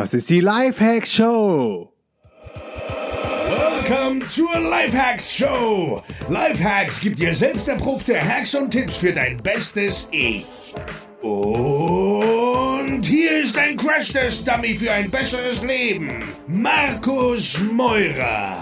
Das ist die Lifehacks Show. Welcome zur Lifehacks Show. Lifehacks gibt dir selbst erprobte Hacks und Tipps für dein bestes Ich. Und hier ist ein Crash-Test-Dummy für ein besseres Leben. Markus Meurer.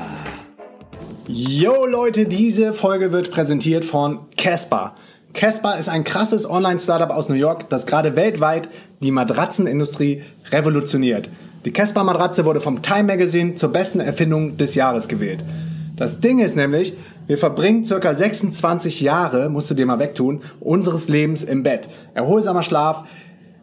Yo Leute, diese Folge wird präsentiert von Casper. Casper ist ein krasses Online-Startup aus New York, das gerade weltweit die Matratzenindustrie revolutioniert. Die Casper-Matratze wurde vom Time Magazine zur besten Erfindung des Jahres gewählt. Das Ding ist nämlich, wir verbringen circa 26 Jahre, musst du dir mal wegtun, unseres Lebens im Bett. Erholsamer Schlaf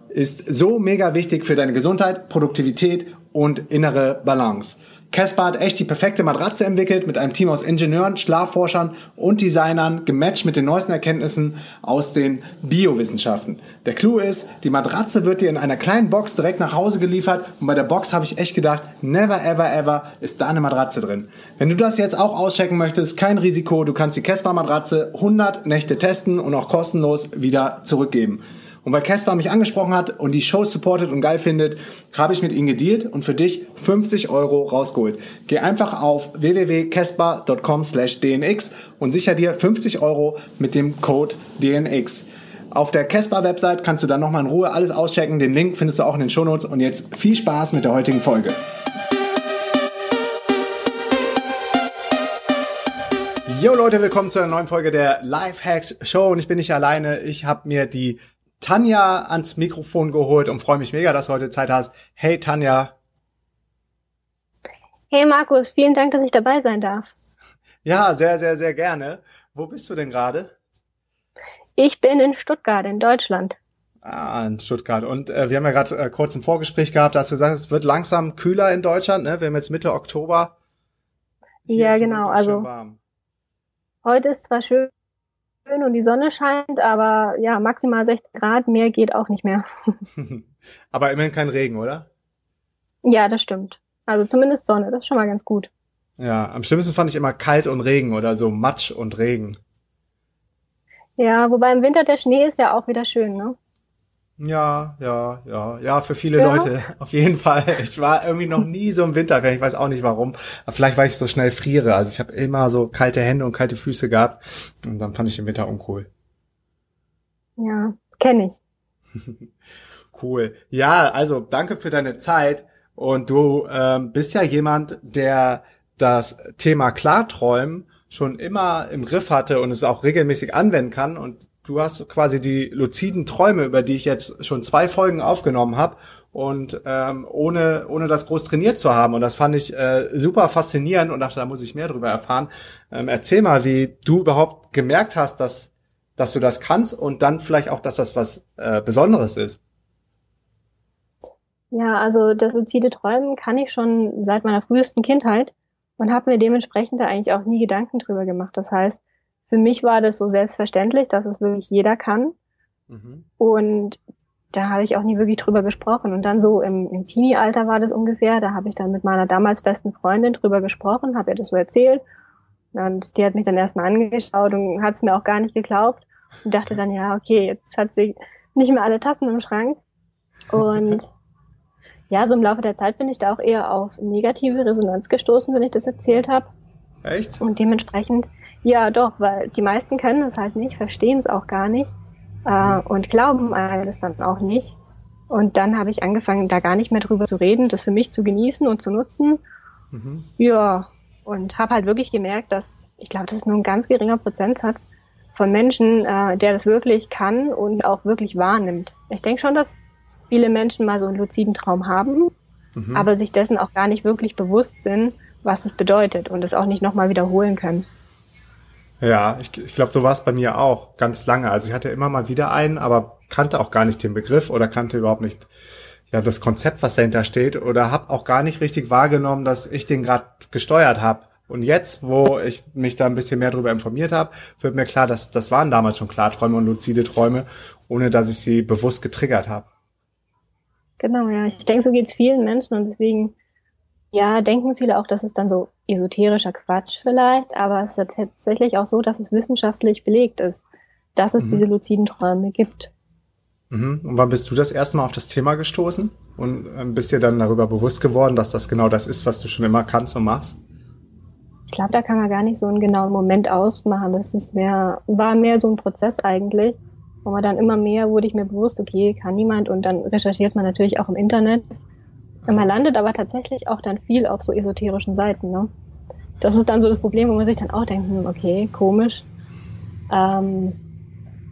ist so mega wichtig für deine Gesundheit, Produktivität und innere Balance. Casper hat echt die perfekte Matratze entwickelt mit einem Team aus Ingenieuren, Schlafforschern und Designern, gematcht mit den neuesten Erkenntnissen aus den Biowissenschaften. Der Clou ist, die Matratze wird dir in einer kleinen Box direkt nach Hause geliefert und bei der Box habe ich echt gedacht, never ever ever ist da eine Matratze drin. Wenn du das jetzt auch auschecken möchtest, kein Risiko, du kannst die Casper Matratze 100 Nächte testen und auch kostenlos wieder zurückgeben. Und weil Casper mich angesprochen hat und die Show supportet und geil findet, habe ich mit ihnen gedealt und für dich 50 Euro rausgeholt. Geh einfach auf www.casper.com slash dnx und sicher dir 50 Euro mit dem Code DNX. Auf der Casper-Website kannst du dann nochmal in Ruhe alles auschecken. Den Link findest du auch in den Shownotes. Und jetzt viel Spaß mit der heutigen Folge. Yo Leute, willkommen zu einer neuen Folge der Lifehacks Show und ich bin nicht alleine. Ich habe mir die Tanja ans Mikrofon geholt und freue mich mega, dass du heute Zeit hast. Hey Tanja. Hey Markus, vielen Dank, dass ich dabei sein darf. Ja, sehr, sehr, sehr gerne. Wo bist du denn gerade? Ich bin in Stuttgart, in Deutschland. Ah, in Stuttgart. Und äh, wir haben ja gerade äh, kurz ein Vorgespräch gehabt, da hast du gesagt, es wird langsam kühler in Deutschland. Ne? Wir haben jetzt Mitte Oktober. Hier ja, genau. Also heute ist zwar schön und die Sonne scheint, aber ja, maximal 16 Grad, mehr geht auch nicht mehr. aber immerhin kein Regen, oder? Ja, das stimmt. Also zumindest Sonne, das ist schon mal ganz gut. Ja, am schlimmsten fand ich immer kalt und Regen oder so Matsch und Regen. Ja, wobei im Winter der Schnee ist ja auch wieder schön, ne? Ja, ja, ja, ja, für viele ja. Leute auf jeden Fall. Ich war irgendwie noch nie so im Winter, ich weiß auch nicht warum. Aber vielleicht, weil ich so schnell friere. Also ich habe immer so kalte Hände und kalte Füße gehabt und dann fand ich den Winter uncool. Ja, kenne ich. cool. Ja, also danke für deine Zeit und du ähm, bist ja jemand, der das Thema Klarträumen schon immer im Griff hatte und es auch regelmäßig anwenden kann und du hast quasi die luziden Träume, über die ich jetzt schon zwei Folgen aufgenommen habe und ähm, ohne ohne das groß trainiert zu haben und das fand ich äh, super faszinierend und dachte, da muss ich mehr drüber erfahren. Ähm, erzähl mal, wie du überhaupt gemerkt hast, dass dass du das kannst und dann vielleicht auch, dass das was äh, Besonderes ist. Ja, also das luzide Träumen kann ich schon seit meiner frühesten Kindheit und habe mir dementsprechend da eigentlich auch nie Gedanken drüber gemacht. Das heißt, für mich war das so selbstverständlich, dass es wirklich jeder kann. Mhm. Und da habe ich auch nie wirklich drüber gesprochen. Und dann so im, im Teenie-Alter war das ungefähr. Da habe ich dann mit meiner damals besten Freundin drüber gesprochen, habe ihr das so erzählt. Und die hat mich dann erstmal angeschaut und hat es mir auch gar nicht geglaubt. Und dachte dann, ja, okay, jetzt hat sie nicht mehr alle Tassen im Schrank. Und ja, so im Laufe der Zeit bin ich da auch eher auf negative Resonanz gestoßen, wenn ich das erzählt habe. Echt? Und dementsprechend, ja doch, weil die meisten können es halt nicht, verstehen es auch gar nicht äh, und glauben alles dann auch nicht. Und dann habe ich angefangen, da gar nicht mehr drüber zu reden, das für mich zu genießen und zu nutzen. Mhm. Ja, und habe halt wirklich gemerkt, dass, ich glaube, das ist nur ein ganz geringer Prozentsatz von Menschen, äh, der das wirklich kann und auch wirklich wahrnimmt. Ich denke schon, dass viele Menschen mal so einen luziden Traum haben, mhm. aber sich dessen auch gar nicht wirklich bewusst sind was es bedeutet und es auch nicht nochmal wiederholen können. Ja, ich, ich glaube, so war es bei mir auch ganz lange. Also ich hatte immer mal wieder einen, aber kannte auch gar nicht den Begriff oder kannte überhaupt nicht ja das Konzept, was dahinter steht oder habe auch gar nicht richtig wahrgenommen, dass ich den gerade gesteuert habe. Und jetzt, wo ich mich da ein bisschen mehr darüber informiert habe, wird mir klar, dass das waren damals schon Klarträume und luzide Träume, ohne dass ich sie bewusst getriggert habe. Genau, ja. Ich denke, so geht es vielen Menschen und deswegen ja, denken viele auch, das ist dann so esoterischer Quatsch vielleicht, aber es ist tatsächlich auch so, dass es wissenschaftlich belegt ist, dass es mhm. diese luziden Träume gibt. Mhm. Und wann bist du das erste Mal auf das Thema gestoßen? Und ähm, bist dir dann darüber bewusst geworden, dass das genau das ist, was du schon immer kannst und machst? Ich glaube, da kann man gar nicht so einen genauen Moment ausmachen. Das ist mehr, war mehr so ein Prozess eigentlich. wo man dann immer mehr wurde ich mir bewusst, okay, kann niemand und dann recherchiert man natürlich auch im Internet. Man landet aber tatsächlich auch dann viel auf so esoterischen Seiten. Ne? Das ist dann so das Problem, wo man sich dann auch denkt, hm, okay, komisch. Ähm,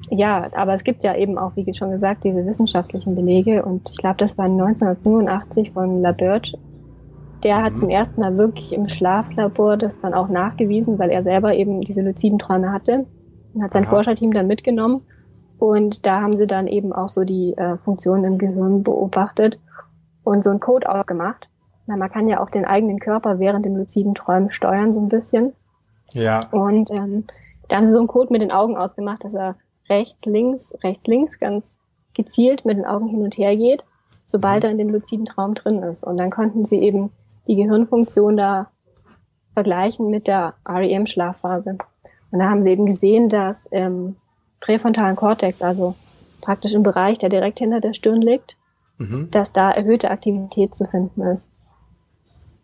ja, aber es gibt ja eben auch, wie schon gesagt, diese wissenschaftlichen Belege und ich glaube, das war 1985 von LaBerge. Der hat mhm. zum ersten Mal wirklich im Schlaflabor das dann auch nachgewiesen, weil er selber eben diese luziden Träume hatte und hat sein Aha. Forscherteam dann mitgenommen und da haben sie dann eben auch so die äh, Funktionen im Gehirn beobachtet und so einen Code ausgemacht. Na, man kann ja auch den eigenen Körper während dem luziden Träumen steuern, so ein bisschen. Ja. Und ähm, da haben sie so einen Code mit den Augen ausgemacht, dass er rechts, links, rechts, links ganz gezielt mit den Augen hin und her geht, sobald mhm. er in dem luziden Traum drin ist. Und dann konnten sie eben die Gehirnfunktion da vergleichen mit der REM-Schlafphase. Und da haben sie eben gesehen, dass im präfrontalen Kortex, also praktisch im Bereich, der direkt hinter der Stirn liegt, mhm. dass da erhöhte Aktivität zu finden ist.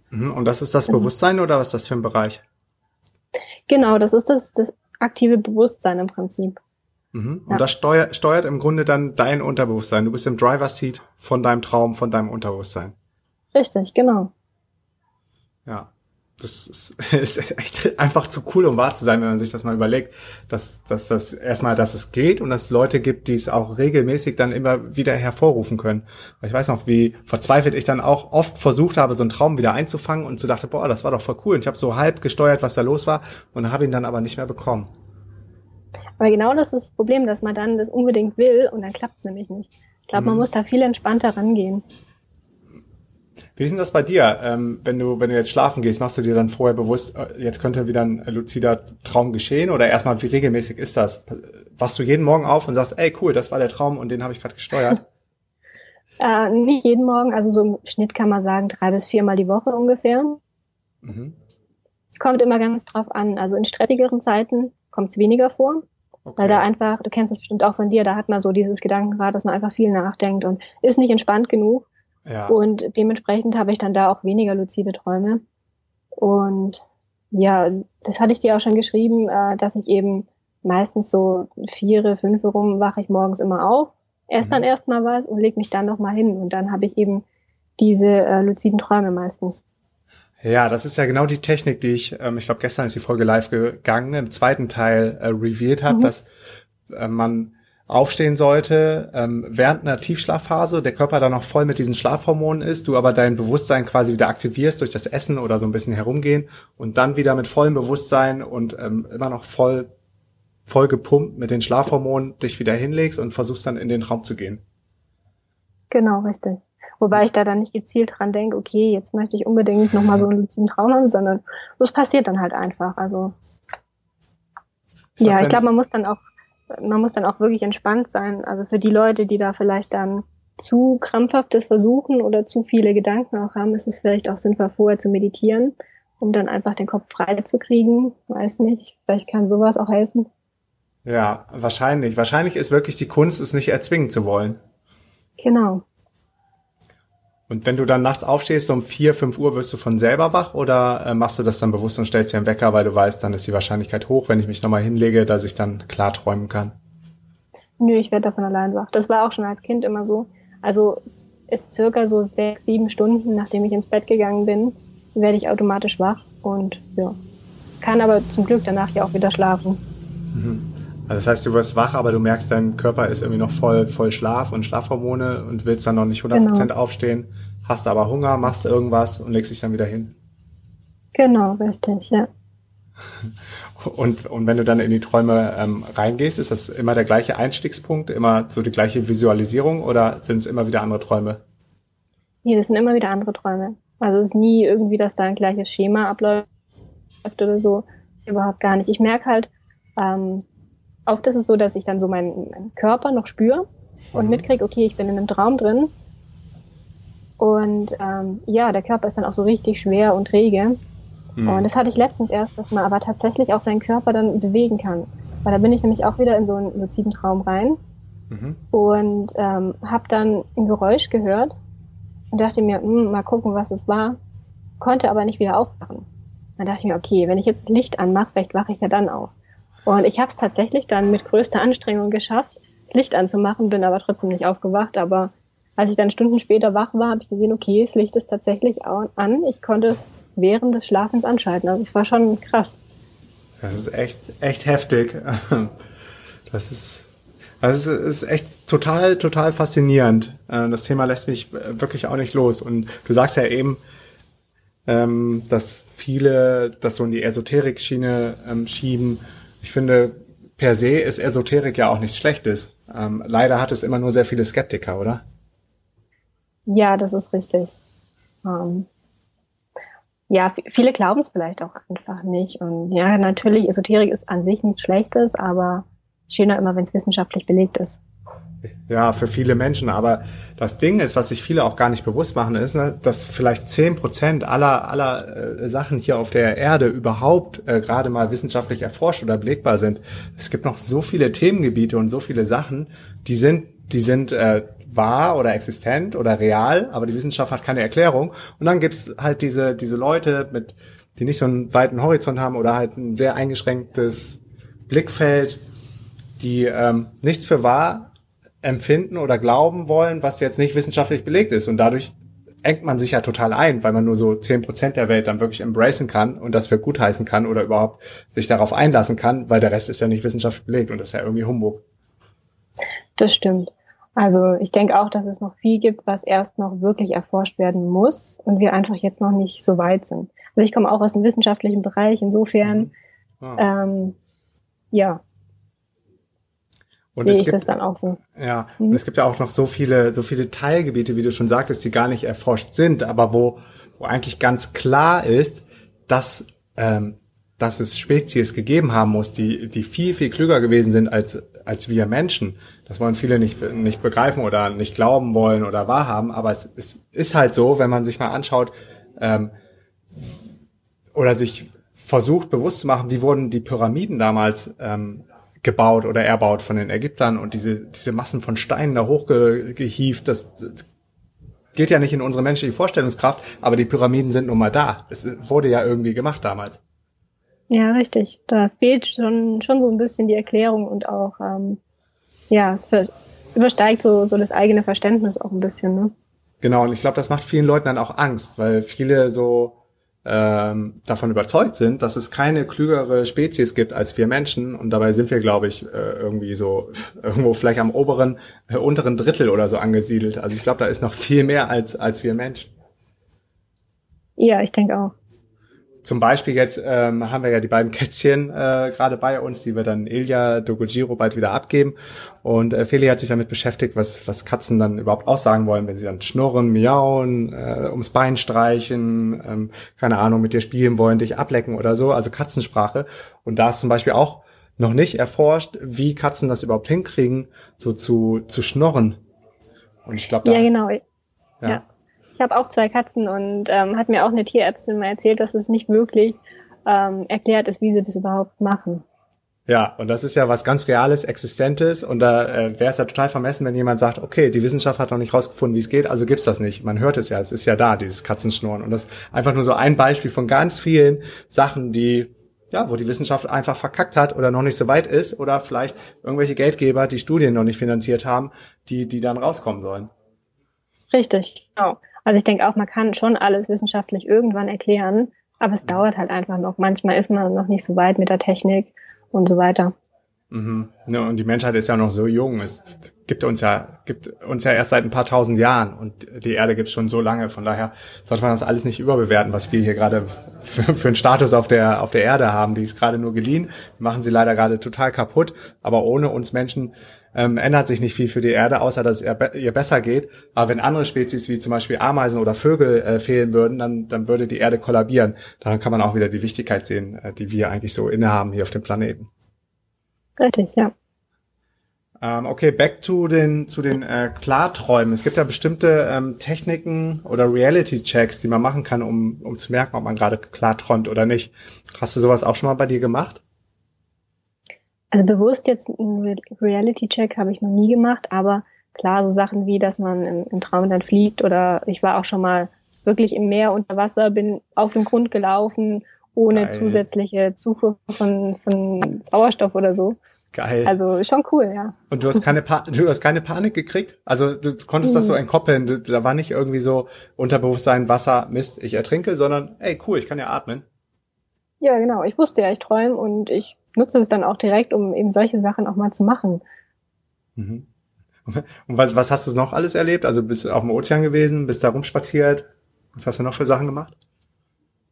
Mhm. Und das ist das Bewusstsein oder was ist das für ein Bereich? Genau, das ist das, das aktive Bewusstsein im Prinzip. Mhm. Und ja. das steuert, steuert im Grunde dann dein Unterbewusstsein. Du bist im Driver Seat von deinem Traum, von deinem Unterbewusstsein. Richtig, genau. Ja. Das ist, ist echt einfach zu cool, um wahr zu sein, wenn man sich das mal überlegt, dass, dass das erstmal, dass es geht und dass es Leute gibt, die es auch regelmäßig dann immer wieder hervorrufen können. Ich weiß noch, wie verzweifelt ich dann auch oft versucht habe, so einen Traum wieder einzufangen und so dachte, boah, das war doch voll cool. Und ich habe so halb gesteuert, was da los war und habe ihn dann aber nicht mehr bekommen. Aber genau das ist das Problem, dass man dann das unbedingt will und dann klappt es nämlich nicht. Ich glaube, mhm. man muss da viel entspannter rangehen. Wie ist denn das bei dir? Ähm, wenn du, wenn du jetzt schlafen gehst, machst du dir dann vorher bewusst, äh, jetzt könnte wieder ein luzider Traum geschehen? Oder erstmal, wie regelmäßig ist das? Wachst du jeden Morgen auf und sagst, ey cool, das war der Traum und den habe ich gerade gesteuert? äh, nicht jeden Morgen, also so im Schnitt kann man sagen, drei bis viermal die Woche ungefähr. Mhm. Es kommt immer ganz drauf an. Also in stressigeren Zeiten kommt es weniger vor. Okay. Weil da einfach, du kennst das bestimmt auch von dir, da hat man so dieses Gedankenrad, dass man einfach viel nachdenkt und ist nicht entspannt genug. Ja. Und dementsprechend habe ich dann da auch weniger luzide Träume. Und ja, das hatte ich dir auch schon geschrieben, äh, dass ich eben meistens so vier, fünf rum wache ich morgens immer auf, esse mhm. dann erstmal was und leg mich dann nochmal hin. Und dann habe ich eben diese äh, luziden Träume meistens. Ja, das ist ja genau die Technik, die ich, ähm, ich glaube, gestern ist die Folge live gegangen, im zweiten Teil äh, revealed habe, mhm. dass äh, man aufstehen sollte ähm, während einer Tiefschlafphase, der Körper dann noch voll mit diesen Schlafhormonen ist, du aber dein Bewusstsein quasi wieder aktivierst durch das Essen oder so ein bisschen herumgehen und dann wieder mit vollem Bewusstsein und ähm, immer noch voll voll gepumpt mit den Schlafhormonen dich wieder hinlegst und versuchst dann in den Raum zu gehen. Genau, richtig. Wobei ich da dann nicht gezielt dran denke, okay, jetzt möchte ich unbedingt nochmal so einen luziden Traum haben, sondern das passiert dann halt einfach. Also ja, ich glaube, man muss dann auch, man muss dann auch wirklich entspannt sein. Also für die Leute, die da vielleicht dann zu krampfhaftes versuchen oder zu viele Gedanken auch haben, ist es vielleicht auch sinnvoll, vorher zu meditieren, um dann einfach den Kopf frei zu kriegen. Weiß nicht, vielleicht kann sowas auch helfen. Ja, wahrscheinlich. Wahrscheinlich ist wirklich die Kunst, es nicht erzwingen zu wollen. Genau. Und wenn du dann nachts aufstehst, so um vier, fünf Uhr wirst du von selber wach oder äh, machst du das dann bewusst und stellst dir einen Wecker, weil du weißt, dann ist die Wahrscheinlichkeit hoch, wenn ich mich nochmal hinlege, dass ich dann klar träumen kann? Nö, ich werde davon allein wach. Das war auch schon als Kind immer so. Also es ist circa so sechs, sieben Stunden, nachdem ich ins Bett gegangen bin, werde ich automatisch wach und ja, kann aber zum Glück danach ja auch wieder schlafen. Mhm. Also das heißt, du wirst wach, aber du merkst, dein Körper ist irgendwie noch voll, voll Schlaf und Schlafhormone und willst dann noch nicht 100% genau. aufstehen, hast aber Hunger, machst irgendwas und legst dich dann wieder hin. Genau, richtig, ja. Und, und wenn du dann in die Träume ähm, reingehst, ist das immer der gleiche Einstiegspunkt, immer so die gleiche Visualisierung oder sind es immer wieder andere Träume? Nee, das sind immer wieder andere Träume. Also es ist nie irgendwie, dass da ein gleiches Schema abläuft oder so. Überhaupt gar nicht. Ich merke halt, ähm, oft ist es so, dass ich dann so meinen, meinen Körper noch spüre und mhm. mitkriege, okay, ich bin in einem Traum drin. Und ähm, ja, der Körper ist dann auch so richtig schwer und träge. Mhm. Und das hatte ich letztens erst, dass man aber tatsächlich auch seinen Körper dann bewegen kann. Weil da bin ich nämlich auch wieder in so einen luziden Traum rein. mhm. und ähm, habe dann ein Geräusch gehört und dachte mir, hm, mal gucken, was es war, konnte aber nicht wieder aufwachen. Dann dachte ich mir, okay, wenn ich jetzt Licht anmache, vielleicht wache ich ja dann auf. Und ich habe es tatsächlich dann mit größter Anstrengung geschafft, das Licht anzumachen, bin aber trotzdem nicht aufgewacht. Aber als ich dann Stunden später wach war, habe ich gesehen, okay, das Licht ist tatsächlich an. Ich konnte es während des Schlafens anschalten. Also es war schon krass. Das ist echt, echt heftig. Das ist, es ist echt total, total faszinierend. Äh, das Thema lässt mich wirklich auch nicht los. Und du sagst ja eben, ähm, dass viele das so in die Esoterik-Schiene ähm, schieben. Ich finde, per se ist Esoterik ja auch nichts Schlechtes. Ähm, leider hat es immer nur sehr viele Skeptiker, oder? Ja, das ist richtig. Ähm, ja, viele glauben es vielleicht auch einfach nicht. Und ja, natürlich, Esoterik ist an sich nichts Schlechtes, aber schöner immer, wenn es wissenschaftlich belegt ist. Ja, für viele Menschen. Aber das Ding ist, was sich viele auch gar nicht bewusst machen, ist, ne, dass vielleicht zehn Prozent aller, aller äh, Sachen hier auf der Erde überhaupt äh, gerade mal wissenschaftlich erforscht oder belegbar sind. Es gibt noch so viele Themengebiete und so viele Sachen, die sind, die sind äh, wahr oder existent oder real, aber die Wissenschaft hat keine Erklärung. Und dann gibt's halt diese, diese Leute mit, die nicht so einen weiten Horizont haben oder halt ein sehr eingeschränktes Blickfeld, die ähm, nichts für wahr empfinden oder glauben wollen, was jetzt nicht wissenschaftlich belegt ist. Und dadurch engt man sich ja total ein, weil man nur so zehn Prozent der Welt dann wirklich embracen kann und das für gut heißen kann oder überhaupt sich darauf einlassen kann, weil der Rest ist ja nicht wissenschaftlich belegt und das ist ja irgendwie Humbug. Das stimmt. Also ich denke auch, dass es noch viel gibt, was erst noch wirklich erforscht werden muss und wir einfach jetzt noch nicht so weit sind. Also ich komme auch aus dem wissenschaftlichen Bereich, insofern mhm. ah. ähm, ja, und sehe ich gibt, das dann auch so. Ja, mhm. und es gibt ja auch noch so viele, so viele Teilgebiete, wie du schon sagtest, die gar nicht erforscht sind, aber wo, wo eigentlich ganz klar ist, dass, ähm, dass es Spezies gegeben haben muss, die, die viel, viel klüger gewesen sind als, als wir Menschen. Das wollen viele nicht, nicht begreifen oder nicht glauben wollen oder wahrhaben, aber es, es ist halt so, wenn man sich mal anschaut, ähm, oder sich versucht bewusst zu machen, wie wurden die Pyramiden damals ähm, gebaut oder erbaut von den Ägyptern und diese, diese Massen von Steinen da hochgehieft, das, das geht ja nicht in unsere menschliche Vorstellungskraft, aber die Pyramiden sind nun mal da. Es wurde ja irgendwie gemacht damals. Ja, richtig. Da fehlt schon, schon so ein bisschen die Erklärung und auch, ähm, ja, es übersteigt so, so das eigene Verständnis auch ein bisschen, ne? Genau, und ich glaube, das macht vielen Leuten dann auch Angst, weil viele so ähm, davon überzeugt sind, dass es keine klügere Spezies gibt als wir Menschen. Und dabei sind wir, glaube ich, äh, irgendwie so irgendwo vielleicht am oberen, äh, unteren Drittel oder so angesiedelt. Also ich glaube, da ist noch viel mehr als, als wir Menschen. Ja, ich denke auch. Zum Beispiel jetzt ähm, haben wir ja die beiden Kätzchen äh, gerade bei uns, die wir dann Ilya Dogojiro bald wieder abgeben. Und äh, Feli hat sich damit beschäftigt, was, was Katzen dann überhaupt aussagen wollen, wenn sie dann schnurren, miauen, äh, ums Bein streichen, ähm, keine Ahnung, mit dir spielen wollen, dich ablecken oder so, also Katzensprache. Und da ist zum Beispiel auch noch nicht erforscht, wie Katzen das überhaupt hinkriegen, so zu, zu schnorren. Und ich glaube, da. Ja, genau. ja. ja. Ich habe auch zwei Katzen und ähm, hat mir auch eine Tierärztin mal erzählt, dass es nicht wirklich ähm, erklärt ist, wie sie das überhaupt machen. Ja, und das ist ja was ganz Reales, Existentes. Und da äh, wäre es ja total vermessen, wenn jemand sagt, okay, die Wissenschaft hat noch nicht rausgefunden, wie es geht, also gibt's das nicht. Man hört es ja, es ist ja da, dieses Katzenschnurren. Und das ist einfach nur so ein Beispiel von ganz vielen Sachen, die ja, wo die Wissenschaft einfach verkackt hat oder noch nicht so weit ist oder vielleicht irgendwelche Geldgeber die Studien noch nicht finanziert haben, die, die dann rauskommen sollen. Richtig, genau. Also ich denke auch, man kann schon alles wissenschaftlich irgendwann erklären, aber es dauert halt einfach noch. Manchmal ist man noch nicht so weit mit der Technik und so weiter. Mhm. Ja, und die Menschheit ist ja noch so jung. Es gibt uns ja, gibt uns ja erst seit ein paar tausend Jahren und die Erde gibt es schon so lange. Von daher sollte man das alles nicht überbewerten, was wir hier gerade für, für einen Status auf der, auf der Erde haben. Die ist gerade nur geliehen. Wir machen sie leider gerade total kaputt. Aber ohne uns Menschen ähm, ändert sich nicht viel für die Erde, außer dass es ihr, ihr besser geht. Aber wenn andere Spezies wie zum Beispiel Ameisen oder Vögel äh, fehlen würden, dann, dann würde die Erde kollabieren. Daran kann man auch wieder die Wichtigkeit sehen, äh, die wir eigentlich so innehaben hier auf dem Planeten. Richtig, ja. Ähm, okay, back to den zu den äh, Klarträumen. Es gibt ja bestimmte ähm, Techniken oder Reality-Checks, die man machen kann, um, um zu merken, ob man gerade klar träumt oder nicht. Hast du sowas auch schon mal bei dir gemacht? Also bewusst jetzt einen Reality-Check habe ich noch nie gemacht, aber klar, so Sachen wie, dass man im, im Traum dann fliegt oder ich war auch schon mal wirklich im Meer unter Wasser, bin auf dem Grund gelaufen, ohne Geil. zusätzliche Zufuhr von, von Sauerstoff oder so. Geil. Also schon cool, ja. Und du hast keine, pa du hast keine Panik gekriegt? Also du konntest das so mhm. entkoppeln. Du, da war nicht irgendwie so Unterbewusstsein, Wasser, Mist, ich ertrinke, sondern ey, cool, ich kann ja atmen. Ja, genau. Ich wusste ja, ich träume und ich nutze es dann auch direkt, um eben solche Sachen auch mal zu machen. Mhm. Und was, was hast du noch alles erlebt? Also bist du auf dem Ozean gewesen, bist da rumspaziert? Was hast du noch für Sachen gemacht?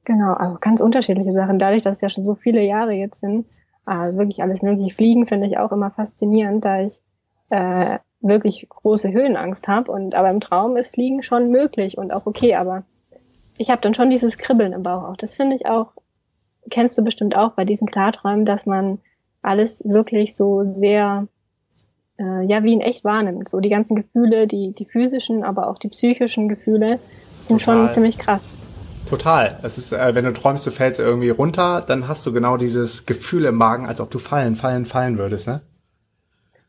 Genau, also ganz unterschiedliche Sachen. Dadurch, dass es ja schon so viele Jahre jetzt sind, äh, wirklich alles mögliche. Fliegen finde ich auch immer faszinierend, da ich äh, wirklich große Höhenangst habe. Und aber im Traum ist Fliegen schon möglich und auch okay. Aber ich habe dann schon dieses Kribbeln im Bauch auch. Das finde ich auch, kennst du bestimmt auch bei diesen Klarträumen, dass man alles wirklich so sehr äh, ja wie in echt wahrnimmt. So die ganzen Gefühle, die die physischen, aber auch die psychischen Gefühle sind Total. schon ziemlich krass. Total. Es ist, äh, wenn du träumst, du fällst irgendwie runter, dann hast du genau dieses Gefühl im Magen, als ob du fallen, fallen, fallen würdest, ne?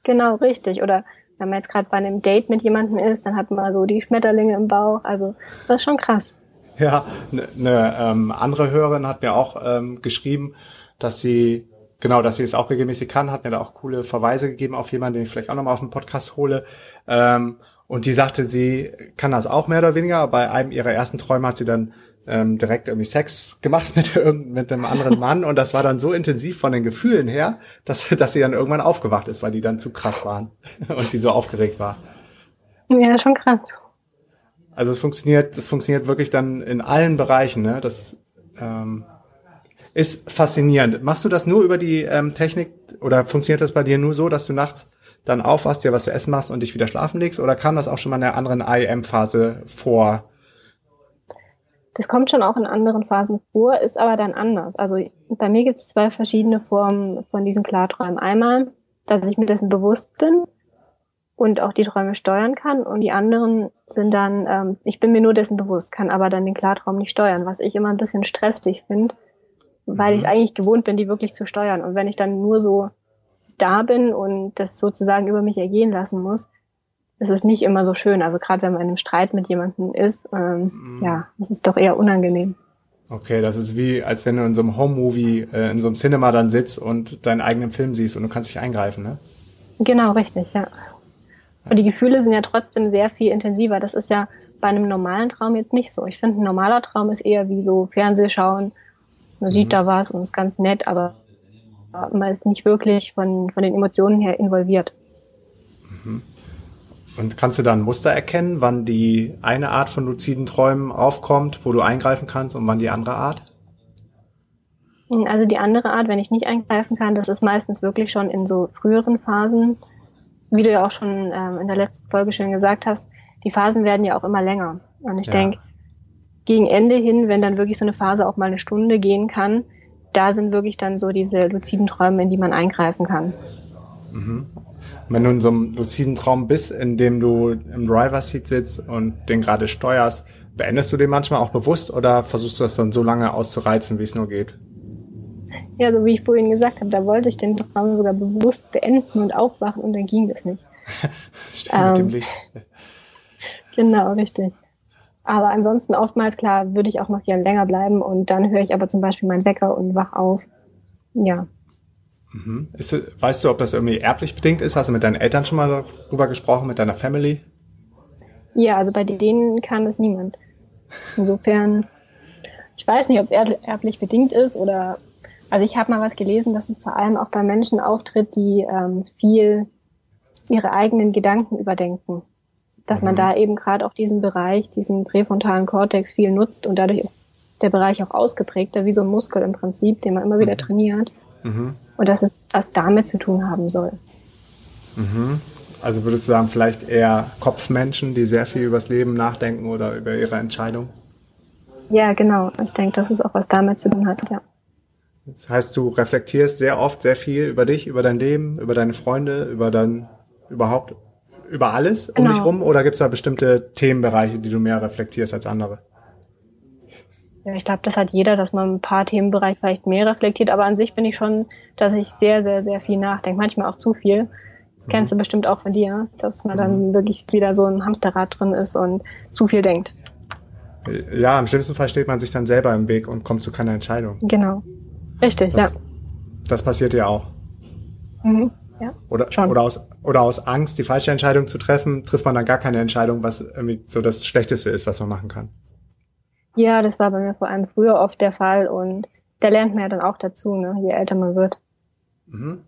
Genau, richtig. Oder wenn man jetzt gerade bei einem Date mit jemandem ist, dann hat man so die Schmetterlinge im Bauch. Also das ist schon krass. Ja, eine ne, ähm, andere Hörerin hat mir auch ähm, geschrieben, dass sie genau, dass sie es auch regelmäßig kann, hat mir da auch coole Verweise gegeben auf jemanden, den ich vielleicht auch nochmal auf den Podcast hole. Ähm, und die sagte, sie kann das auch mehr oder weniger. Bei einem ihrer ersten Träume hat sie dann ähm, direkt irgendwie Sex gemacht mit, mit einem anderen Mann und das war dann so intensiv von den Gefühlen her, dass, dass sie dann irgendwann aufgewacht ist, weil die dann zu krass waren und sie so aufgeregt war. Ja, schon krass. Also es funktioniert, das funktioniert wirklich dann in allen Bereichen. Ne? Das ähm, ist faszinierend. Machst du das nur über die ähm, Technik oder funktioniert das bei dir nur so, dass du nachts dann aufwachst, dir was zu essen machst und dich wieder schlafen legst? Oder kam das auch schon mal in einer anderen IM-Phase vor? Das kommt schon auch in anderen Phasen vor, ist aber dann anders. Also bei mir gibt es zwei verschiedene Formen von diesen Klarträumen. Einmal, dass ich mir dessen bewusst bin und auch die Träume steuern kann. Und die anderen sind dann, ähm, ich bin mir nur dessen bewusst, kann aber dann den Klartraum nicht steuern, was ich immer ein bisschen stressig finde, weil mhm. ich eigentlich gewohnt bin, die wirklich zu steuern. Und wenn ich dann nur so da bin und das sozusagen über mich ergehen lassen muss, es ist nicht immer so schön. Also gerade wenn man in einem Streit mit jemandem ist, ähm, mm. ja, es ist doch eher unangenehm. Okay, das ist wie, als wenn du in so einem Home-Movie, äh, in so einem Cinema dann sitzt und deinen eigenen Film siehst und du kannst dich eingreifen, ne? Genau, richtig, ja. Und die Gefühle sind ja trotzdem sehr viel intensiver. Das ist ja bei einem normalen Traum jetzt nicht so. Ich finde, ein normaler Traum ist eher wie so Fernsehschauen. Man sieht mhm. da was und ist ganz nett, aber man ist nicht wirklich von, von den Emotionen her involviert. Mhm. Und kannst du da ein Muster erkennen, wann die eine Art von luziden Träumen aufkommt, wo du eingreifen kannst und wann die andere Art? Also die andere Art, wenn ich nicht eingreifen kann, das ist meistens wirklich schon in so früheren Phasen. Wie du ja auch schon ähm, in der letzten Folge schon gesagt hast, die Phasen werden ja auch immer länger. Und ich ja. denke, gegen Ende hin, wenn dann wirklich so eine Phase auch mal eine Stunde gehen kann, da sind wirklich dann so diese luziden Träume, in die man eingreifen kann. Mhm. Wenn du in so einem luziden Traum bist, in dem du im Driver-Seat sitzt und den gerade steuerst, beendest du den manchmal auch bewusst oder versuchst du das dann so lange auszureizen, wie es nur geht? Ja, so wie ich vorhin gesagt habe, da wollte ich den Traum sogar bewusst beenden und aufwachen und dann ging das nicht. Stimmt, ähm, mit dem ähm, Licht. Genau, richtig. Aber ansonsten oftmals, klar, würde ich auch noch gerne länger bleiben und dann höre ich aber zum Beispiel meinen Wecker und wach auf. Ja, Mhm. Ist, weißt du, ob das irgendwie erblich bedingt ist? Hast du mit deinen Eltern schon mal darüber gesprochen, mit deiner Family? Ja, also bei denen kann es niemand. Insofern, ich weiß nicht, ob es erblich bedingt ist oder, also ich habe mal was gelesen, dass es vor allem auch bei Menschen auftritt, die ähm, viel ihre eigenen Gedanken überdenken. Dass mhm. man da eben gerade auch diesen Bereich, diesen präfrontalen Kortex viel nutzt und dadurch ist der Bereich auch ausgeprägter, wie so ein Muskel im Prinzip, den man immer wieder mhm. trainiert. Mhm und dass es was damit zu tun haben soll. Mhm. Also würdest du sagen, vielleicht eher Kopfmenschen, die sehr viel übers Leben nachdenken oder über ihre Entscheidung? Ja, genau. Ich denke, dass es auch was damit zu tun hat, ja. Das heißt, du reflektierst sehr oft sehr viel über dich, über dein Leben, über deine Freunde, über dein überhaupt über alles um genau. dich rum oder gibt es da bestimmte Themenbereiche, die du mehr reflektierst als andere? Ja, ich glaube, das hat jeder, dass man ein paar Themenbereiche vielleicht mehr reflektiert, aber an sich bin ich schon, dass ich sehr, sehr, sehr viel nachdenke, manchmal auch zu viel. Das mhm. kennst du bestimmt auch von dir, dass man dann mhm. wirklich wieder so ein Hamsterrad drin ist und zu viel denkt. Ja, im schlimmsten Fall steht man sich dann selber im Weg und kommt zu keiner Entscheidung. Genau. Richtig, das, ja. Das passiert ja auch. Mhm. Ja, oder, schon. oder, aus, oder aus Angst, die falsche Entscheidung zu treffen, trifft man dann gar keine Entscheidung, was irgendwie so das Schlechteste ist, was man machen kann. Ja, das war bei mir vor allem früher oft der Fall und da lernt man ja dann auch dazu, ne, je älter man wird. Mhm.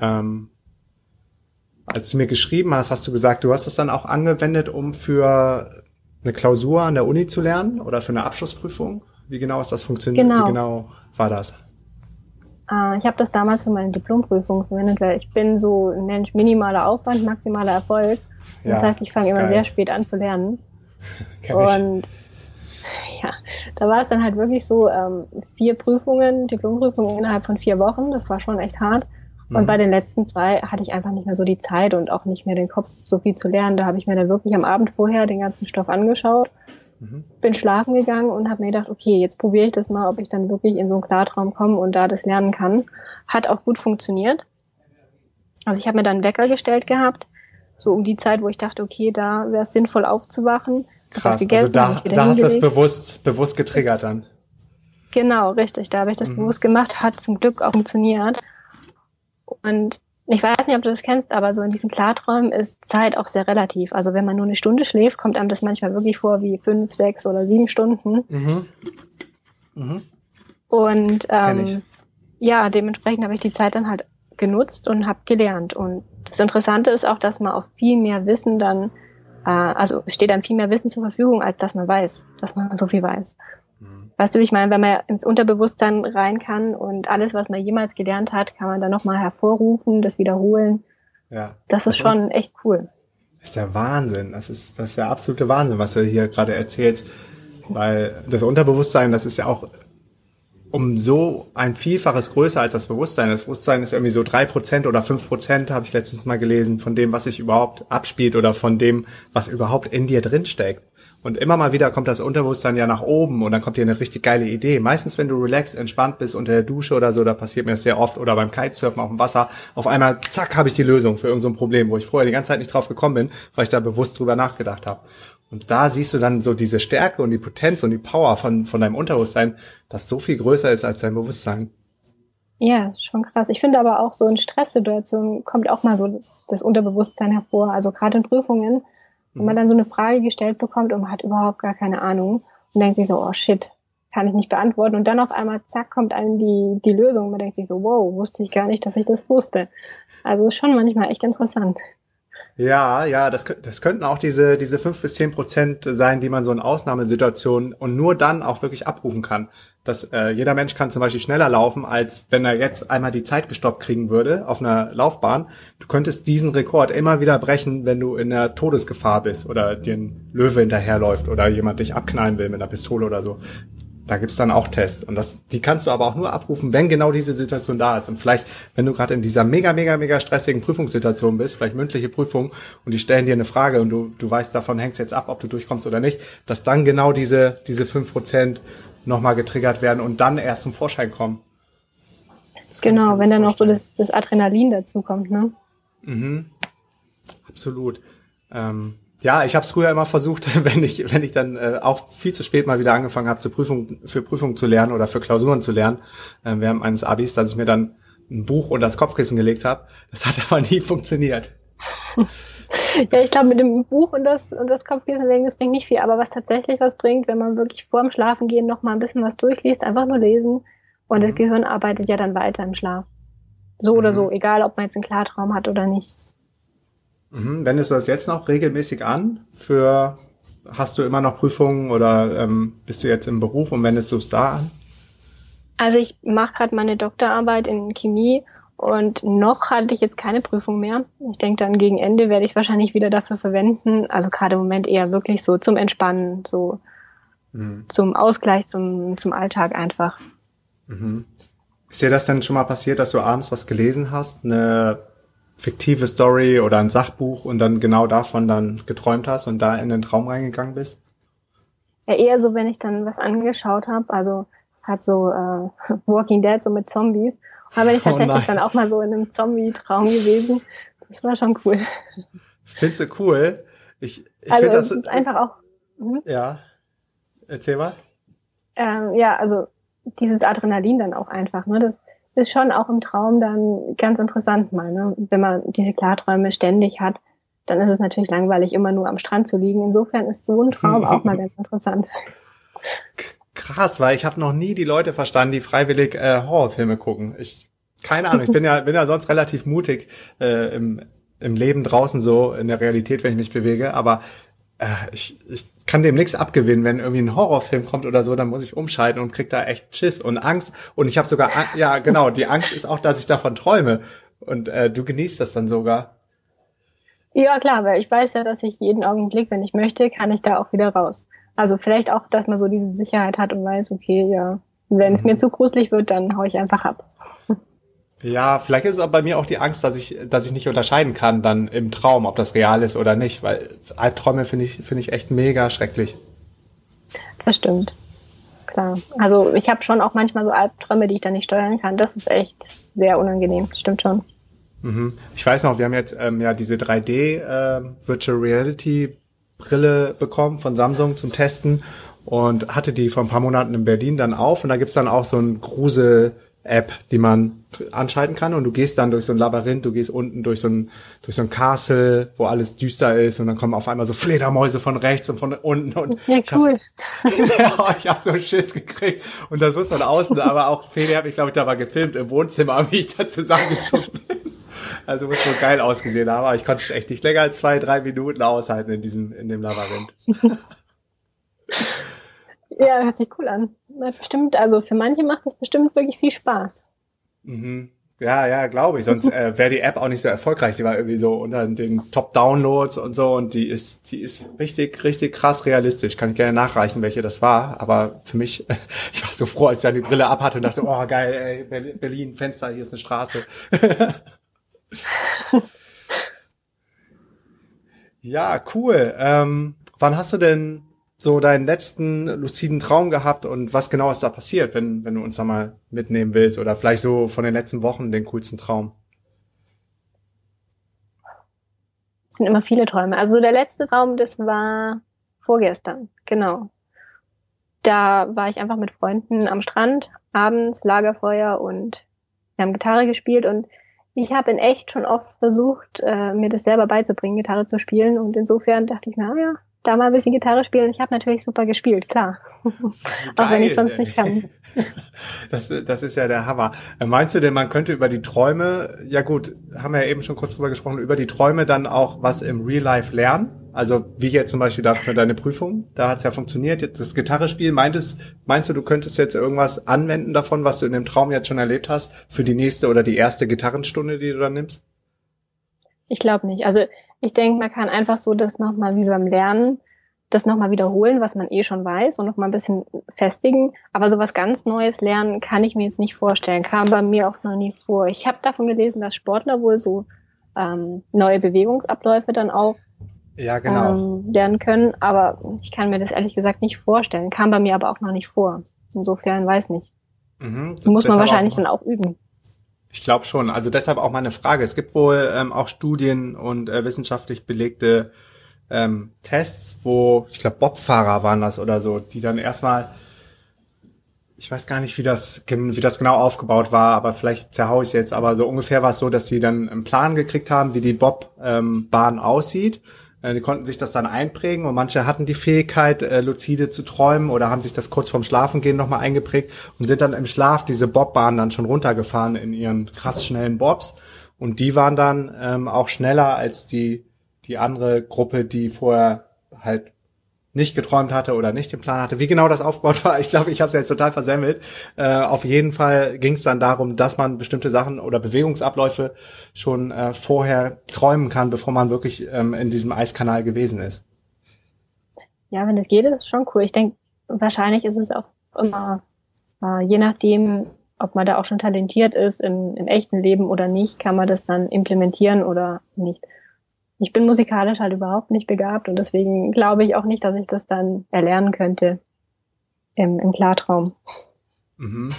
Ähm, als du mir geschrieben hast, hast du gesagt, du hast es dann auch angewendet, um für eine Klausur an der Uni zu lernen oder für eine Abschlussprüfung? Wie genau ist das funktioniert? Genau. Wie genau war das? Äh, ich habe das damals für meine Diplomprüfung verwendet, weil ich bin so, nenne ich minimaler Aufwand, maximaler Erfolg. Ja, das heißt, ich fange immer sehr spät an zu lernen. und ja, da war es dann halt wirklich so, ähm, vier Prüfungen, Diplomprüfungen innerhalb von vier Wochen, das war schon echt hart. Und mhm. bei den letzten zwei hatte ich einfach nicht mehr so die Zeit und auch nicht mehr den Kopf, so viel zu lernen. Da habe ich mir dann wirklich am Abend vorher den ganzen Stoff angeschaut Mhm. Bin schlafen gegangen und habe mir gedacht, okay, jetzt probiere ich das mal, ob ich dann wirklich in so einen Klartraum komme und da das lernen kann. Hat auch gut funktioniert. Also ich habe mir dann einen Wecker gestellt gehabt, so um die Zeit, wo ich dachte, okay, da wäre es sinnvoll aufzuwachen. Krass, also da, da hast du das bewusst, bewusst getriggert dann. Genau, richtig. Da habe ich das mhm. bewusst gemacht, hat zum Glück auch funktioniert. Und ich weiß nicht, ob du das kennst, aber so in diesen Klarträumen ist Zeit auch sehr relativ. Also wenn man nur eine Stunde schläft, kommt einem das manchmal wirklich vor wie fünf, sechs oder sieben Stunden. Mhm. Mhm. Und ähm, ja, dementsprechend habe ich die Zeit dann halt genutzt und habe gelernt. Und das Interessante ist auch, dass man auch viel mehr Wissen dann, äh, also es steht dann viel mehr Wissen zur Verfügung, als dass man weiß, dass man so viel weiß. Weißt du, ich meine, wenn man ins Unterbewusstsein rein kann und alles, was man jemals gelernt hat, kann man dann nochmal hervorrufen, das wiederholen. Ja. Das ist das schon echt cool. Das ist der Wahnsinn. Das ist, das ist der absolute Wahnsinn, was du hier gerade erzählst. Weil das Unterbewusstsein, das ist ja auch um so ein Vielfaches größer als das Bewusstsein. Das Bewusstsein ist irgendwie so drei Prozent oder fünf Prozent, habe ich letztens mal gelesen, von dem, was sich überhaupt abspielt oder von dem, was überhaupt in dir drin steckt. Und immer mal wieder kommt das Unterbewusstsein ja nach oben und dann kommt dir eine richtig geile Idee. Meistens, wenn du relaxed, entspannt bist unter der Dusche oder so, da passiert mir das sehr oft, oder beim Kitesurfen auf dem Wasser, auf einmal, zack, habe ich die Lösung für irgendein so Problem, wo ich vorher die ganze Zeit nicht drauf gekommen bin, weil ich da bewusst drüber nachgedacht habe. Und da siehst du dann so diese Stärke und die Potenz und die Power von, von deinem Unterbewusstsein, das so viel größer ist als dein Bewusstsein. Ja, schon krass. Ich finde aber auch so in Stresssituationen kommt auch mal so das, das Unterbewusstsein hervor. Also gerade in Prüfungen, wenn man dann so eine Frage gestellt bekommt und man hat überhaupt gar keine Ahnung und denkt sich so, oh shit, kann ich nicht beantworten. Und dann auf einmal, zack, kommt einem die, die Lösung und man denkt sich so, wow, wusste ich gar nicht, dass ich das wusste. Also ist schon manchmal echt interessant. Ja, ja, das, das könnten auch diese, diese fünf bis zehn Prozent sein, die man so in Ausnahmesituationen und nur dann auch wirklich abrufen kann. Dass äh, jeder Mensch kann zum Beispiel schneller laufen, als wenn er jetzt einmal die Zeit gestoppt kriegen würde auf einer Laufbahn. Du könntest diesen Rekord immer wieder brechen, wenn du in der Todesgefahr bist oder dir ein Löwe hinterherläuft oder jemand dich abknallen will mit einer Pistole oder so. Da gibt's dann auch Tests. Und das, die kannst du aber auch nur abrufen, wenn genau diese Situation da ist. Und vielleicht, wenn du gerade in dieser mega, mega, mega stressigen Prüfungssituation bist, vielleicht mündliche Prüfung, und die stellen dir eine Frage und du, du weißt, davon hängt's jetzt ab, ob du durchkommst oder nicht, dass dann genau diese, diese fünf Prozent nochmal getriggert werden und dann erst zum Vorschein kommen. Genau, wenn dann noch so das, das Adrenalin dazu kommt, ne? Mhm. Absolut. Ähm, ja, ich habe es früher immer versucht, wenn ich, wenn ich dann äh, auch viel zu spät mal wieder angefangen habe, zur Prüfung, für Prüfungen zu lernen oder für Klausuren zu lernen, äh, während meines Abis, dass ich mir dann ein Buch und das Kopfkissen gelegt habe. Das hat aber nie funktioniert. ja, ich glaube, mit dem Buch und das, und das Kopfkissen legen, das bringt nicht viel. Aber was tatsächlich was bringt, wenn man wirklich vorm Schlafengehen noch mal ein bisschen was durchliest, einfach nur lesen. Und mhm. das Gehirn arbeitet ja dann weiter im Schlaf. So mhm. oder so, egal ob man jetzt einen Klartraum hat oder nicht. Mhm. Wendest du das jetzt noch regelmäßig an? Für hast du immer noch Prüfungen oder ähm, bist du jetzt im Beruf und wendest du es da an? Also ich mache gerade meine Doktorarbeit in Chemie und noch hatte ich jetzt keine Prüfung mehr. Ich denke dann gegen Ende werde ich es wahrscheinlich wieder dafür verwenden. Also gerade im Moment eher wirklich so zum Entspannen, so mhm. zum Ausgleich zum, zum Alltag einfach. Mhm. Ist dir das denn schon mal passiert, dass du abends was gelesen hast, eine fiktive Story oder ein Sachbuch und dann genau davon dann geträumt hast und da in den Traum reingegangen bist? Ja, eher so, wenn ich dann was angeschaut habe, also hat so äh, Walking Dead so mit Zombies. Aber bin ich oh tatsächlich oh dann auch mal so in einem Zombie-Traum gewesen. Das war schon cool. Findest du cool? Ich, ich also finde das ist einfach auch. Hm? Ja. Erzähl mal. Ähm, ja, also dieses Adrenalin dann auch einfach. Ne? Das ist schon auch im Traum dann ganz interessant mal. Ne? Wenn man diese Klarträume ständig hat, dann ist es natürlich langweilig, immer nur am Strand zu liegen. Insofern ist so ein Traum auch mal ganz interessant. Krass, weil ich habe noch nie die Leute verstanden, die freiwillig äh, Horrorfilme gucken. Ich keine Ahnung, ich bin ja bin ja sonst relativ mutig äh, im im Leben draußen so in der Realität, wenn ich mich bewege, aber äh, ich, ich kann dem nichts abgewinnen, wenn irgendwie ein Horrorfilm kommt oder so, dann muss ich umschalten und krieg da echt Schiss und Angst und ich habe sogar ja genau, die Angst ist auch, dass ich davon träume und äh, du genießt das dann sogar. Ja, klar, weil ich weiß ja, dass ich jeden Augenblick, wenn ich möchte, kann ich da auch wieder raus. Also vielleicht auch, dass man so diese Sicherheit hat und weiß, okay, ja, wenn es mir mhm. zu gruselig wird, dann hau ich einfach ab. Ja, vielleicht ist es aber bei mir auch die Angst, dass ich, dass ich nicht unterscheiden kann dann im Traum, ob das real ist oder nicht, weil Albträume finde ich, finde ich echt mega schrecklich. Das stimmt. Klar. Also ich habe schon auch manchmal so Albträume, die ich dann nicht steuern kann. Das ist echt sehr unangenehm. Stimmt schon. Mhm. Ich weiß noch, wir haben jetzt ähm, ja diese 3D äh, Virtual Reality Brille bekommen von Samsung zum Testen und hatte die vor ein paar Monaten in Berlin dann auf und da gibt's dann auch so ein Grusel App, die man anschalten kann und du gehst dann durch so ein Labyrinth, du gehst unten durch so ein durch so ein Castle, wo alles düster ist und dann kommen auf einmal so Fledermäuse von rechts und von unten und ja cool. Ich ja, ich habe so einen Schiss gekriegt und das muss von außen, aber auch Fede habe ich glaube ich da mal gefilmt im Wohnzimmer, wie ich da zusammengezogen bin. Also muss so geil ausgesehen haben, aber ich konnte es echt nicht länger als zwei, drei Minuten aushalten in diesem in dem Labyrinth. Ja, hört sich cool an. Bestimmt, also für manche macht das bestimmt wirklich viel Spaß. Mhm. Ja, ja, glaube ich. Sonst äh, wäre die App auch nicht so erfolgreich. Die war irgendwie so unter den Top-Downloads und so und die ist, die ist richtig, richtig krass realistisch. Kann ich gerne nachreichen, welche das war. Aber für mich, ich war so froh, als ich dann die Brille abhatte und dachte, oh geil, ey, Berlin, Fenster, hier ist eine Straße. ja, cool. Ähm, wann hast du denn so deinen letzten luciden Traum gehabt und was genau ist da passiert, wenn, wenn du uns da mal mitnehmen willst oder vielleicht so von den letzten Wochen den coolsten Traum? Es sind immer viele Träume. Also der letzte Traum, das war vorgestern, genau. Da war ich einfach mit Freunden am Strand, abends Lagerfeuer und wir haben Gitarre gespielt und ich habe in echt schon oft versucht, äh, mir das selber beizubringen, Gitarre zu spielen und insofern dachte ich mir, ah ja, da mal ein bisschen Gitarre spielen. Ich habe natürlich super gespielt, klar. Auch wenn ich sonst nicht kann. Das, das ist ja der Hammer. Meinst du denn, man könnte über die Träume, ja gut, haben wir ja eben schon kurz drüber gesprochen, über die Träume dann auch was im Real Life lernen? Also wie jetzt zum Beispiel da für deine Prüfung, da hat's ja funktioniert. Jetzt das Gitarrespiel, meintest, meinst du, du könntest jetzt irgendwas anwenden davon, was du in dem Traum jetzt schon erlebt hast, für die nächste oder die erste Gitarrenstunde, die du dann nimmst? Ich glaube nicht. Also ich denke, man kann einfach so das nochmal wie beim Lernen, das nochmal wiederholen, was man eh schon weiß und nochmal ein bisschen festigen. Aber so was ganz Neues lernen kann ich mir jetzt nicht vorstellen. Kam bei mir auch noch nie vor. Ich habe davon gelesen, dass Sportler wohl so ähm, neue Bewegungsabläufe dann auch ja, genau. ähm, lernen können. Aber ich kann mir das ehrlich gesagt nicht vorstellen. Kam bei mir aber auch noch nicht vor. Insofern weiß nicht. Mhm, Muss man wahrscheinlich auch dann auch üben. Ich glaube schon. Also deshalb auch meine Frage. Es gibt wohl ähm, auch Studien und äh, wissenschaftlich belegte ähm, Tests, wo, ich glaube, Bobfahrer waren das oder so, die dann erstmal, ich weiß gar nicht, wie das, wie das genau aufgebaut war, aber vielleicht zerhau ich jetzt, aber so ungefähr war es so, dass sie dann einen Plan gekriegt haben, wie die Bobbahn ähm, aussieht die konnten sich das dann einprägen und manche hatten die Fähigkeit, äh, luzide zu träumen oder haben sich das kurz vorm Schlafengehen nochmal eingeprägt und sind dann im Schlaf diese Bobbahn dann schon runtergefahren in ihren krass schnellen Bobs. Und die waren dann ähm, auch schneller als die, die andere Gruppe, die vorher halt nicht geträumt hatte oder nicht den Plan hatte. Wie genau das aufgebaut war, ich glaube, ich habe es jetzt total versemmelt. Äh, auf jeden Fall ging es dann darum, dass man bestimmte Sachen oder Bewegungsabläufe schon äh, vorher träumen kann, bevor man wirklich ähm, in diesem Eiskanal gewesen ist. Ja, wenn es geht, ist es schon cool. Ich denke, wahrscheinlich ist es auch immer, äh, je nachdem, ob man da auch schon talentiert ist im, im echten Leben oder nicht, kann man das dann implementieren oder nicht. Ich bin musikalisch halt überhaupt nicht begabt und deswegen glaube ich auch nicht, dass ich das dann erlernen könnte im, im Klartraum. Mhm.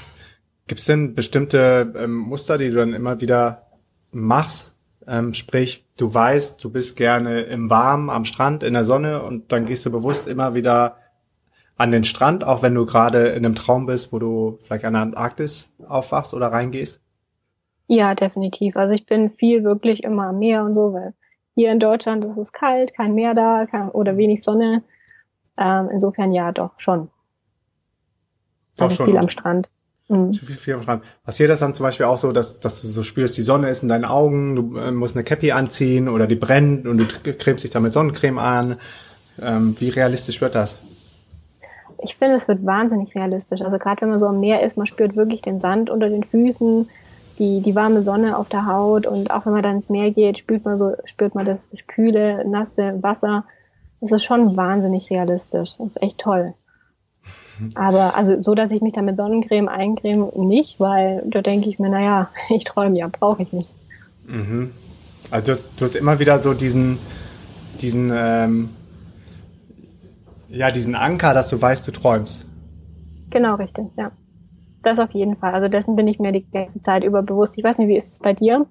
Gibt es denn bestimmte ähm, Muster, die du dann immer wieder machst? Ähm, sprich, du weißt, du bist gerne im Warmen, am Strand, in der Sonne und dann gehst du bewusst immer wieder an den Strand, auch wenn du gerade in einem Traum bist, wo du vielleicht an der Antarktis aufwachst oder reingehst? Ja, definitiv. Also ich bin viel wirklich immer am Meer und so, weil hier in Deutschland ist es kalt, kein Meer da kein, oder wenig Sonne. Ähm, insofern ja, doch schon. Doch also schon. viel am Strand. Mhm. Viel, viel am Strand. Passiert das dann zum Beispiel auch so, dass, dass du so spürst, die Sonne ist in deinen Augen, du äh, musst eine Cappy anziehen oder die brennt und du cremst dich dann mit Sonnencreme an. Ähm, wie realistisch wird das? Ich finde, es wird wahnsinnig realistisch. Also gerade wenn man so am Meer ist, man spürt wirklich den Sand unter den Füßen, die, die warme Sonne auf der Haut und auch wenn man dann ins Meer geht, spürt man so, spürt man das, das kühle, nasse Wasser. Das ist schon wahnsinnig realistisch. Das ist echt toll. Aber also so, dass ich mich dann mit Sonnencreme eincreme, nicht, weil da denke ich mir, naja, ich träume ja, brauche ich nicht. Mhm. Also du hast, du hast, immer wieder so diesen, diesen, ähm, ja, diesen Anker, dass du weißt, du träumst. Genau, richtig, ja. Das auf jeden Fall. Also dessen bin ich mir die ganze Zeit über bewusst. Ich weiß nicht, wie ist es bei dir?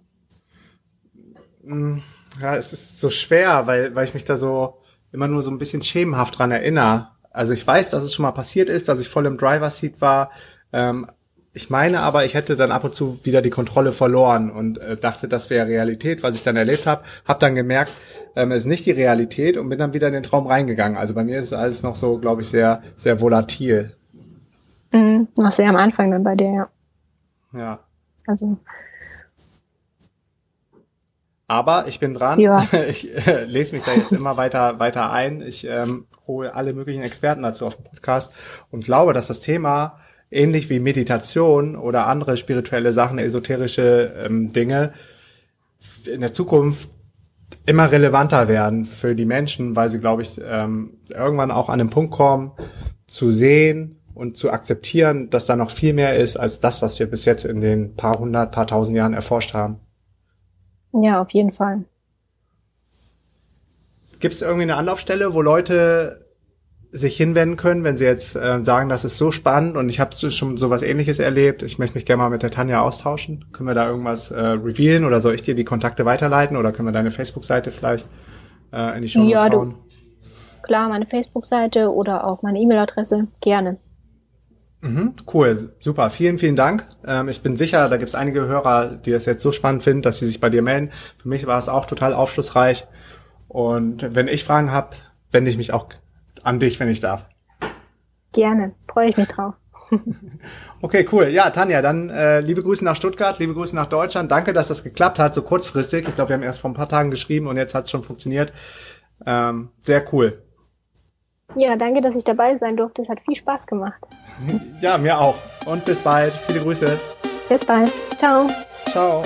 Mm, ja, es ist so schwer, weil, weil ich mich da so immer nur so ein bisschen schemenhaft dran erinnere. Also ich weiß, dass es schon mal passiert ist, dass ich voll im Driver Seat war. Ähm, ich meine aber, ich hätte dann ab und zu wieder die Kontrolle verloren und äh, dachte, das wäre Realität, was ich dann erlebt habe. Hab dann gemerkt, ähm, es ist nicht die Realität und bin dann wieder in den Traum reingegangen. Also bei mir ist alles noch so, glaube ich, sehr, sehr volatil. Mhm, noch sehr am Anfang dann bei dir, ja. Ja. Also aber ich bin dran. Ja. Ich äh, lese mich da jetzt immer weiter, weiter ein. Ich ähm, hole alle möglichen Experten dazu auf den Podcast und glaube, dass das Thema ähnlich wie Meditation oder andere spirituelle Sachen, esoterische ähm, Dinge in der Zukunft immer relevanter werden für die Menschen, weil sie, glaube ich, ähm, irgendwann auch an den Punkt kommen, zu sehen und zu akzeptieren, dass da noch viel mehr ist als das, was wir bis jetzt in den paar hundert, paar tausend Jahren erforscht haben. Ja, auf jeden Fall. Gibt es irgendwie eine Anlaufstelle, wo Leute sich hinwenden können, wenn sie jetzt äh, sagen, das ist so spannend und ich habe schon sowas ähnliches erlebt, ich möchte mich gerne mal mit der Tanja austauschen. Können wir da irgendwas äh, revealen oder soll ich dir die Kontakte weiterleiten oder können wir deine Facebook-Seite vielleicht äh, in die Show ja, hauen? Du, klar, meine Facebook-Seite oder auch meine E-Mail-Adresse, gerne. Mhm, cool, super. Vielen, vielen Dank. Ähm, ich bin sicher, da gibt es einige Hörer, die das jetzt so spannend finden, dass sie sich bei dir melden. Für mich war es auch total aufschlussreich. Und wenn ich Fragen habe, wende ich mich auch an dich, wenn ich darf. Gerne, freue ich mich drauf. okay, cool. Ja, Tanja, dann äh, liebe Grüße nach Stuttgart, liebe Grüße nach Deutschland. Danke, dass das geklappt hat, so kurzfristig. Ich glaube, wir haben erst vor ein paar Tagen geschrieben und jetzt hat es schon funktioniert. Ähm, sehr cool. Ja, danke, dass ich dabei sein durfte. Es hat viel Spaß gemacht. Ja, mir auch. Und bis bald. Viele Grüße. Bis bald. Ciao. Ciao.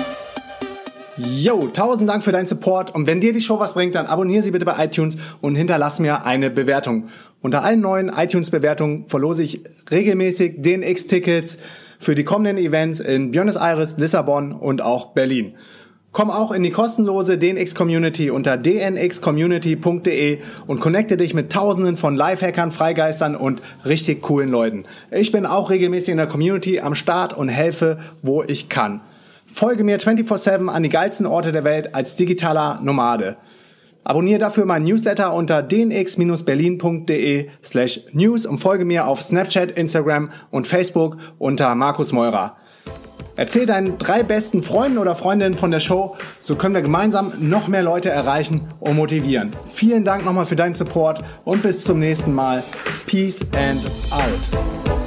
Yo, tausend Dank für deinen Support und wenn dir die Show was bringt, dann abonniere sie bitte bei iTunes und hinterlass mir eine Bewertung. Unter allen neuen iTunes-Bewertungen verlose ich regelmäßig DNX-Tickets für die kommenden Events in Buenos Aires, Lissabon und auch Berlin. Komm auch in die kostenlose DNX Community unter dnxcommunity.de und connecte dich mit tausenden von Lifehackern, Freigeistern und richtig coolen Leuten. Ich bin auch regelmäßig in der Community am Start und helfe, wo ich kann. Folge mir 24-7 an die geilsten Orte der Welt als digitaler Nomade. Abonniere dafür meinen Newsletter unter dnx-berlin.de slash news und folge mir auf Snapchat, Instagram und Facebook unter Markus Meurer. Erzähl deinen drei besten Freunden oder Freundinnen von der Show, so können wir gemeinsam noch mehr Leute erreichen und motivieren. Vielen Dank nochmal für deinen Support und bis zum nächsten Mal. Peace and out.